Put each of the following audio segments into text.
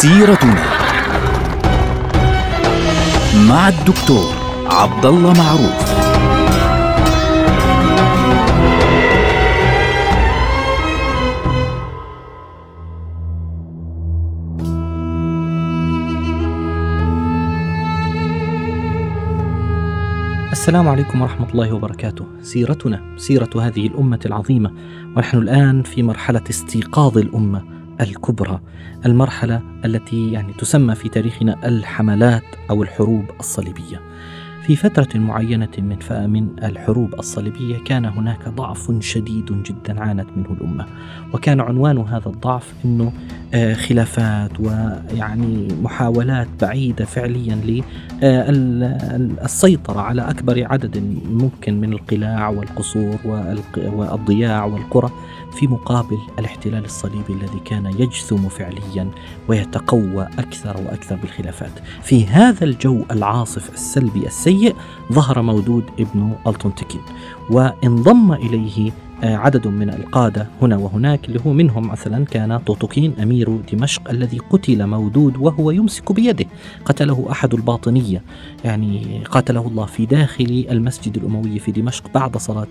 سيرتنا مع الدكتور عبد الله معروف. السلام عليكم ورحمة الله وبركاته. سيرتنا سيرة هذه الأمة العظيمة، ونحن الآن في مرحلة استيقاظ الأمة. الكبرى، المرحلة التي يعني تسمى في تاريخنا الحملات أو الحروب الصليبية. في فترة معينة من من الحروب الصليبية كان هناك ضعف شديد جدا عانت منه الأمة وكان عنوان هذا الضعف أنه خلافات ويعني محاولات بعيدة فعليا للسيطرة على أكبر عدد ممكن من القلاع والقصور والضياع والقرى في مقابل الاحتلال الصليبي الذي كان يجثم فعليا ويتقوى أكثر وأكثر بالخلافات. في هذا الجو العاصف السلبي السيء ظهر مودود ابن ألطنتكين وانضم إليه آه، عدد من القادة هنا وهناك اللي هو منهم مثلا كان طوطوكين أمير دمشق الذي قتل مودود وهو يمسك بيده. قتله أحد الباطنية. يعني قاتله الله في داخل المسجد الأموي في دمشق بعد صلاة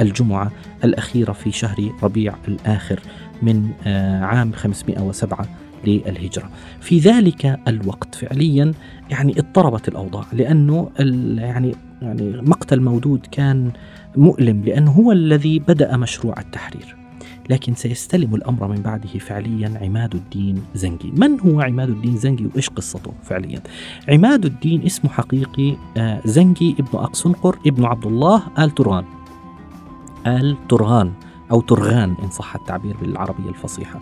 الجمعة الأخيرة في شهر ربيع الآخر من آه، عام 507 للهجرة. في ذلك الوقت فعليا يعني اضطربت الأوضاع لأنه يعني يعني مقتل مودود كان مؤلم لأنه هو الذي بدأ مشروع التحرير. لكن سيستلم الأمر من بعده فعليا عماد الدين زنجي. من هو عماد الدين زنجي وإيش قصته فعليا؟ عماد الدين اسمه حقيقي آه، زنجي ابن أقسنقر ابن عبد الله آل ترغان آل ترغان أو ترغان إن صح التعبير بالعربية الفصيحة.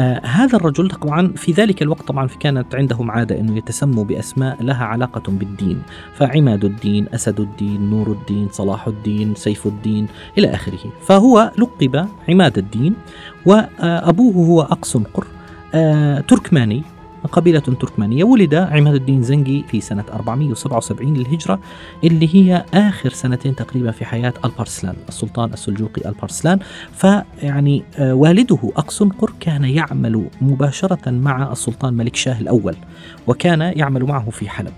آه هذا الرجل طبعا في ذلك الوقت طبعا كانت عندهم عادة أنه يتسموا بأسماء لها علاقة بالدين. فعماد الدين أسد الدين نور الدين صلاح الدين سيف الدين إلى آخره. فهو لقب عماد الدين وأبوه هو أقسنقر آه تركماني. قبيلة تركمانية ولد عماد الدين زنجي في سنة 477 للهجرة اللي هي آخر سنتين تقريبا في حياة البارسلان السلطان السلجوقي البارسلان فيعني آه، والده أقسنقر كان يعمل مباشرة مع السلطان ملك شاه الأول وكان يعمل معه في حلب.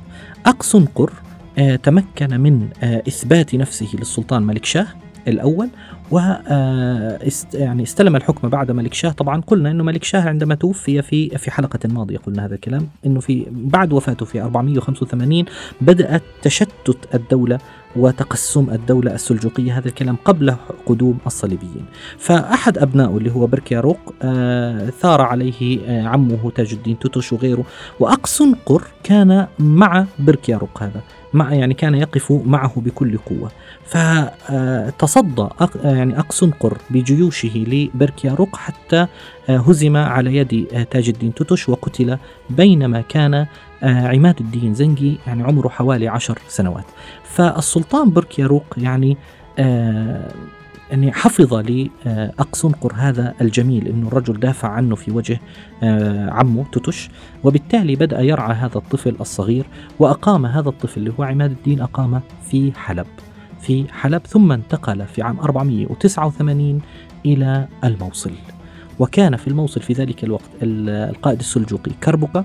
أقسنقر آه، تمكن من آه، إثبات نفسه للسلطان ملك شاه الأول و آه، يعني استلم الحكم بعد ملك شاه. طبعا قلنا إنه ملك شاه عندما توفي في في حلقة ماضية قلنا هذا الكلام إنه في بعد وفاته في 485 بدات تشتت الدولة وتقسم الدولة السلجوقية هذا الكلام قبل قدوم الصليبيين. فأحد أبنائه اللي هو بركياروق آه ثار عليه آه عمه تاج الدين توتوش وغيره. وأقسنقر كان مع بركياروق هذا مع يعني كان يقف معه بكل قوة. فتصدى يعني أقسنقر بجيوشه لبركياروق حتى آه، هزم على يد آه، تاج الدين توتوش وقتل بينما كان آه، عماد الدين زنجي يعني عمره حوالي عشر سنوات. فالسلطان بركياروق يعني يعني حفظ لأقسنقر هذا الجميل أنه الرجل دافع عنه في وجه عمه توتش وبالتالي بدأ يرعى هذا الطفل الصغير وأقام هذا الطفل اللي هو عماد الدين أقام في حلب في حلب ثم انتقل في عام 489 إلى الموصل. وكان في الموصل في ذلك الوقت القائد السلجوقي كربقة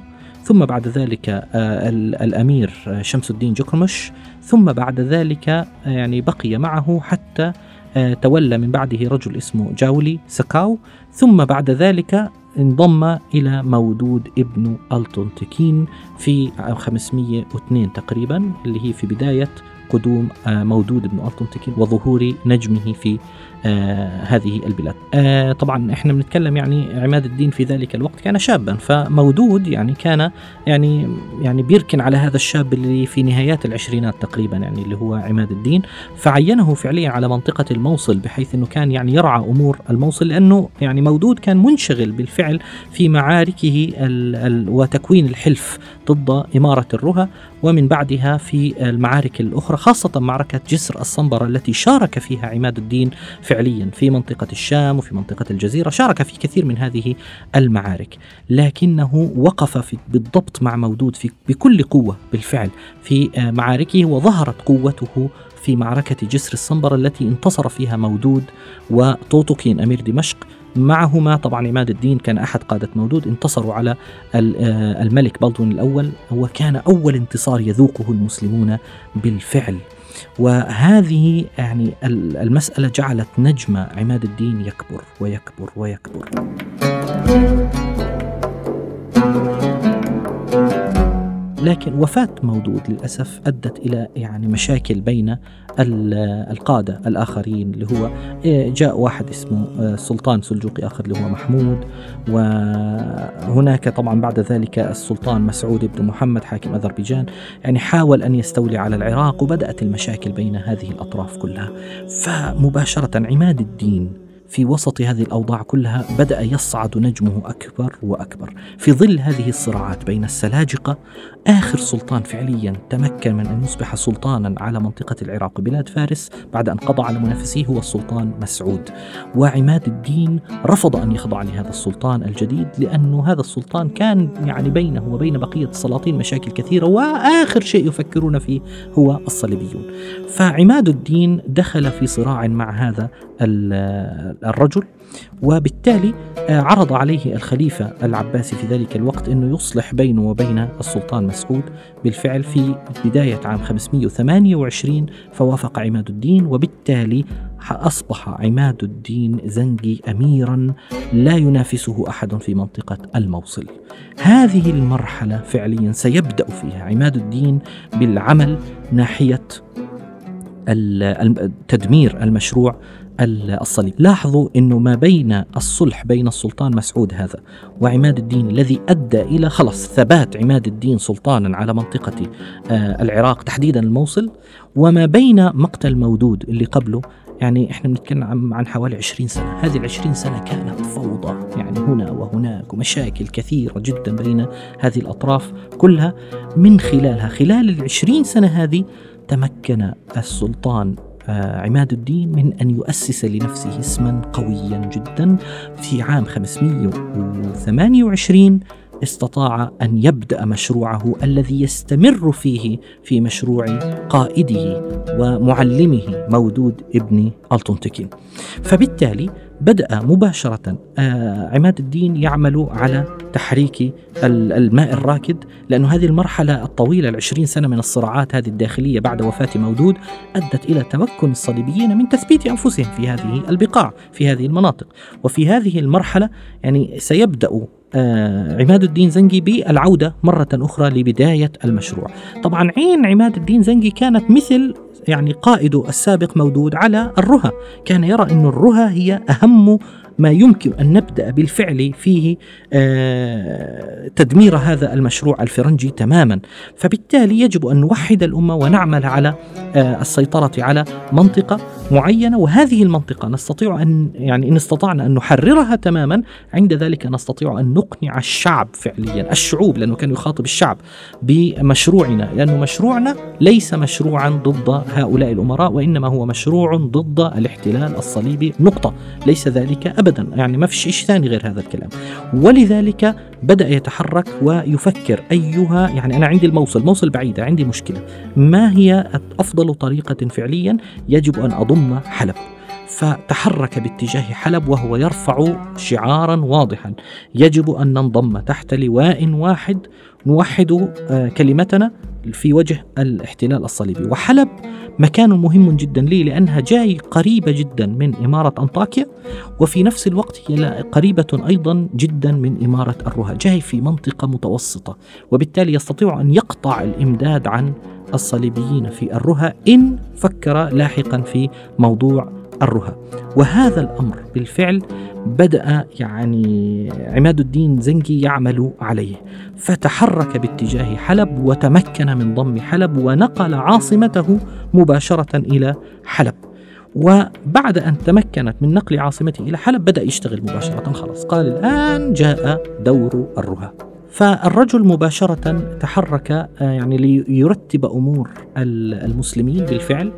ثم بعد ذلك آه، الأمير شمس الدين جكرمش ثم بعد ذلك آه، يعني بقي معه حتى آه، تولى من بعده رجل اسمه جاولي سكاو ثم بعد ذلك انضم إلى مودود ابن ألطنتكين في 502 تقريبا اللي هي في بداية قدوم آه، مودود بن ألطنتكين وظهور نجمه في آه هذه البلاد. آه طبعا إحنا بنتكلم يعني عماد الدين في ذلك الوقت كان شابا فمودود يعني كان يعني يعني بيركن على هذا الشاب اللي في نهايات العشرينات تقريبا يعني اللي هو عماد الدين. فعينه فعليا على منطقة الموصل بحيث إنه كان يعني يرعى أمور الموصل لأنه يعني مودود كان منشغل بالفعل في معاركه ال ال وتكوين الحلف ضد إمارة الرها ومن بعدها في المعارك الأخرى خاصة معركة جسر الصنبرة التي شارك فيها عماد الدين فعليا في منطقة الشام وفي منطقة الجزيرة شارك في كثير من هذه المعارك. لكنه وقف في بالضبط مع مودود في بكل قوة بالفعل في معاركه وظهرت قوته في معركة جسر الصنبرة التي انتصر فيها مودود وطوطوكين أمير دمشق معهما. طبعا عماد الدين كان أحد قادة مودود انتصروا على آه، الملك بلطون الأول. وكان أول انتصار يذوقه المسلمون بالفعل. وهذه يعني المسألة جعلت نجم عماد الدين يكبر ويكبر ويكبر. لكن وفاة مودود للأسف أدت إلى يعني مشاكل بين القادة الآخرين اللي هو إيه، جاء واحد اسمه آه، سلطان سلجوقي آخر اللي هو محمود. وهناك طبعا بعد ذلك السلطان مسعود بن محمد حاكم أذربيجان. يعني حاول أن يستولي على العراق وبدأت المشاكل بين هذه الأطراف كلها. فمباشرة عماد الدين في وسط هذه الأوضاع كلها بدأ يصعد نجمه أكبر وأكبر. في ظل هذه الصراعات بين السلاجقة آخر سلطان فعليا تمكن من أن يصبح سلطانا على منطقة العراق بلاد فارس بعد أن قضى على منافسيه هو السلطان مسعود. وعماد الدين رفض أن يخضع لهذا السلطان الجديد لأنه هذا السلطان كان يعني بينه وبين بقية السلاطين مشاكل كثيرة وآخر شيء يفكرون فيه هو الصليبيون. فعماد الدين دخل في صراع مع هذا الرجل وبالتالي آه، عرض عليه الخليفة العباسي في ذلك الوقت أنه يصلح بينه وبين السلطان مسعود بالفعل في بداية عام 528 فوافق عماد الدين وبالتالي أصبح عماد الدين زنجي أميرا لا ينافسه أحد في منطقة الموصل. هذه المرحلة فعليا سيبدأ فيها عماد الدين بالعمل ناحية تدمير المشروع الصليب. لاحظوا أنه ما بين الصلح بين السلطان مسعود هذا وعماد الدين الذي أدى إلى خلص ثبات عماد الدين سلطانا على منطقة آه، العراق تحديدا الموصل وما بين مقتل مودود اللي قبله يعني إحنا بنتكلم عن حوالي 20 سنة. هذه العشرين سنة كانت فوضى يعني هنا وهناك ومشاكل كثيرة جدا بين هذه الأطراف كلها من خلالها. خلال العشرين سنة هذه تمكن السلطان عماد الدين من أن يؤسس لنفسه اسما قويا جدا. في عام 528 استطاع أن يبدأ مشروعه الذي يستمر فيه في مشروع قائده ومعلمه مودود ابن ألطنطكين فبالتالي بدأ مباشرة آه، عماد الدين يعمل على تحريك الماء الراكد لأن هذه المرحلة الطويلة العشرين سنة من الصراعات هذه الداخلية بعد وفاة مودود أدت إلى تمكن الصليبيين من تثبيت أنفسهم في هذه البقاع في هذه المناطق. وفي هذه المرحلة يعني سيبدأ عماد الدين زنجي بالعودة مرة أخرى لبداية المشروع. طبعا عين عماد الدين زنجي كانت مثل يعني قائده السابق مودود على الرهى كان يرى أن الرهى هي أهم ما يمكن أن نبدأ بالفعل فيه آه، تدمير هذا المشروع الفرنجي تماما. فبالتالي يجب أن نوحد الأمة ونعمل على آه، السيطرة على منطقة معينة. وهذه المنطقة نستطيع أن يعني إن استطعنا أن نحررها تماما. عند ذلك نستطيع أن نقنع الشعب فعليا الشعوب لأنه كان يخاطب الشعب بمشروعنا. لأنه مشروعنا ليس مشروعا ضد هؤلاء الأمراء وإنما هو مشروع ضد الاحتلال الصليبي. نقطة. ليس ذلك أبدا. يعني ما فيش شيء ثاني غير هذا الكلام. ولذلك بدأ يتحرك ويفكر أيها يعني أنا عندي الموصل موصل بعيدة عندي مشكلة. ما هي أفضل طريقة فعليا؟ يجب أن أضم حلب. فتحرك باتجاه حلب وهو يرفع شعارا واضحا. يجب أن ننضم تحت لواء واحد نوحد آه، كلمتنا في وجه الاحتلال الصليبي. وحلب مكان مهم جدا لي لأنها جاي قريبة جدا من إمارة أنطاكيا وفي نفس الوقت هي قريبة أيضا جدا من إمارة الرها جاي في منطقة متوسطة وبالتالي يستطيع أن يقطع الإمداد عن الصليبيين في الرها إن فكر لاحقا في موضوع الرها وهذا الأمر بالفعل بدأ يعني عماد الدين زنجي يعمل عليه. فتحرك باتجاه حلب وتمكن من ضم حلب ونقل عاصمته مباشرة إلى حلب. وبعد أن تمكنت من نقل عاصمته إلى حلب بدأ يشتغل مباشرة. خلاص قال الآن جاء دور الرها فالرجل مباشرة تحرك آه، يعني ليرتب أمور المسلمين بالفعل.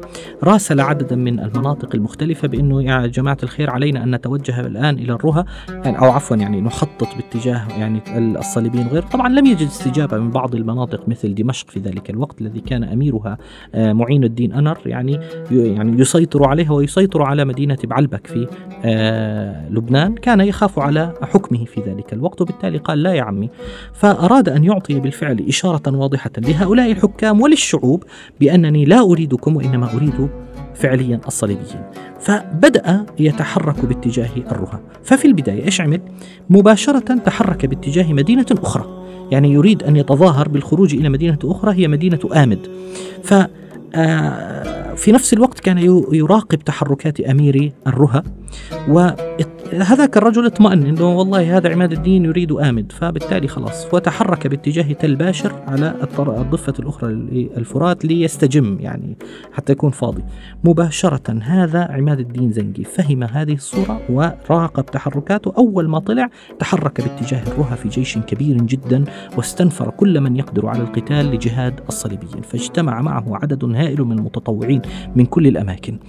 راسل عددا من المناطق المختلفة بأنه يا جماعة الخير علينا أن نتوجه الآن إلى الرها يعني أو عفوا يعني نخطط باتجاه يعني الصليبيين وغيره طبعا لم يجد استجابة من بعض المناطق مثل دمشق في ذلك الوقت الذي كان أميرها آه، معين الدين أنر يعني يعني يسيطر عليها ويسيطر على مدينة بعلبك في آه، لبنان. كان يخاف على حكمه في ذلك الوقت وبالتالي قال لا يا عمي فأراد أن يعطي بالفعل إشارة واضحة لهؤلاء الحكام وللشعوب بأنني لا أريدكم وإنما أريد فعليا الصليبيين. فبدأ يتحرك باتجاه الرها ففي البداية إيش عمل؟ مباشرة تحرك باتجاه مدينة أخرى. يعني يريد أن يتظاهر بالخروج إلى مدينة أخرى هي مدينة آمد. ف آه، في نفس الوقت كان يراقب تحركات أمير الرها وهذاك الرجل اطمأن إنه والله هذا عماد الدين يريد آمد فبالتالي خلاص وتحرك باتجاه تل باشر على الضفة الأخرى الفرات ليستجم يعني حتى يكون فاضي. مباشرة هذا عماد الدين زنجي فهم هذه الصورة وراقب تحركاته. أول ما طلع تحرك باتجاه الرها في جيش كبير جدا واستنفر كل من يقدر على القتال لجهاد الصليبيين فاجتمع معه عدد هائل من المتطوعين من كل الأماكن.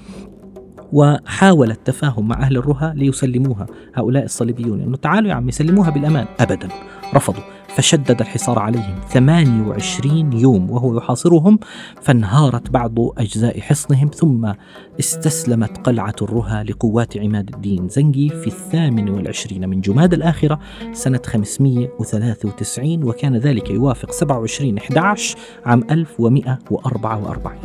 وحاول التفاهم مع أهل الرها ليسلموها هؤلاء الصليبيون. أنه تعالوا يا عمي سلموها بالأمان أبدا. رفضوا فشدد الحصار عليهم 28 يوم وهو يحاصرهم فانهارت بعض أجزاء حصنهم ثم استسلمت قلعة الرها لقوات عماد الدين زنجي في الثامن والعشرين من جماد الآخرة سنة 593 وكان ذلك يوافق 27 11 عام 1144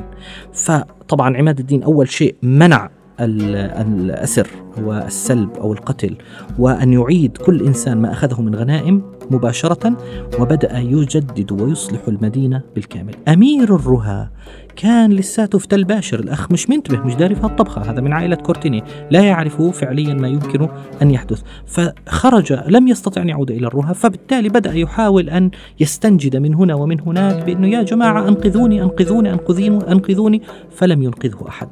فطبعا عماد الدين أول شيء منع الأسر والسلب أو القتل وأن يعيد كل إنسان ما أخذه من غنائم مباشرة وبدأ يجدد ويصلح المدينة بالكامل. أمير الرها كان لساته في تل باشر. الأخ مش منتبه مش داري في الطبخة هذا من عائلة كورتيني. لا يعرف فعليا ما يمكن أن يحدث. فخرج لم يستطع أن يعود إلى الرها فبالتالي بدأ يحاول أن يستنجد من هنا ومن هناك بأنه يا جماعة أنقذوني أنقذوني أنقذوني أنقذوني. فلم ينقذه أحد.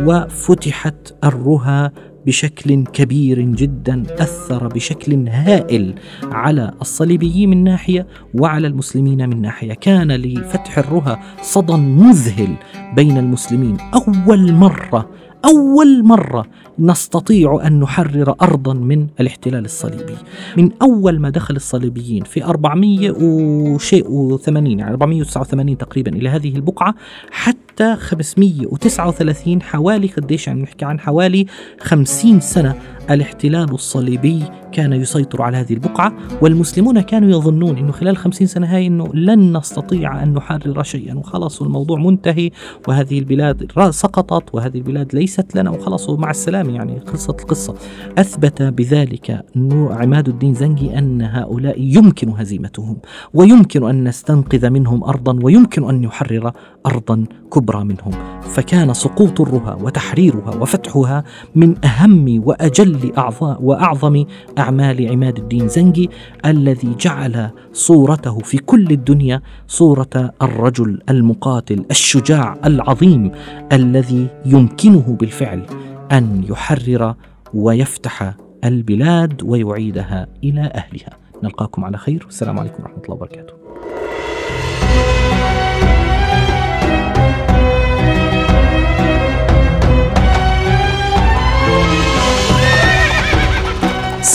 وفتحت الرها بشكل كبير جدا أثر بشكل هائل على الصليبيين من ناحية وعلى المسلمين من ناحية، كان لفتح الرها صدى مذهل بين المسلمين، أول مرة أول مرة نستطيع أن نحرر أرضا من الاحتلال الصليبي. من أول ما دخل الصليبيين في 400 وشيء و80 يعني 489 تقريبا إلى هذه البقعة حتى 539 حوالي قديش يعني نحكي عن حوالي 50 سنة الاحتلال الصليبي كان يسيطر على هذه البقعة والمسلمون كانوا يظنون أنه خلال خمسين سنة هاي أنه لن نستطيع أن نحرر شيئا وخلاص الموضوع منتهي وهذه البلاد سقطت وهذه البلاد ليست لنا وخلاص مع السلامة يعني قصة القصة. أثبت بذلك عماد الدين زنجي أن هؤلاء يمكن هزيمتهم ويمكن أن نستنقذ منهم أرضا ويمكن أن يحرر أرضا كبرى منهم. فكان سقوط الرها وتحريرها وفتحها من أهم وأجل أعظم وأعظم أعمال عماد الدين زنجي الذي جعل صورته في كل الدنيا صورة الرجل المقاتل الشجاع العظيم الذي يمكنه بالفعل أن يحرر ويفتح البلاد ويعيدها إلى أهلها. نلقاكم على خير. والسلام عليكم ورحمة الله وبركاته.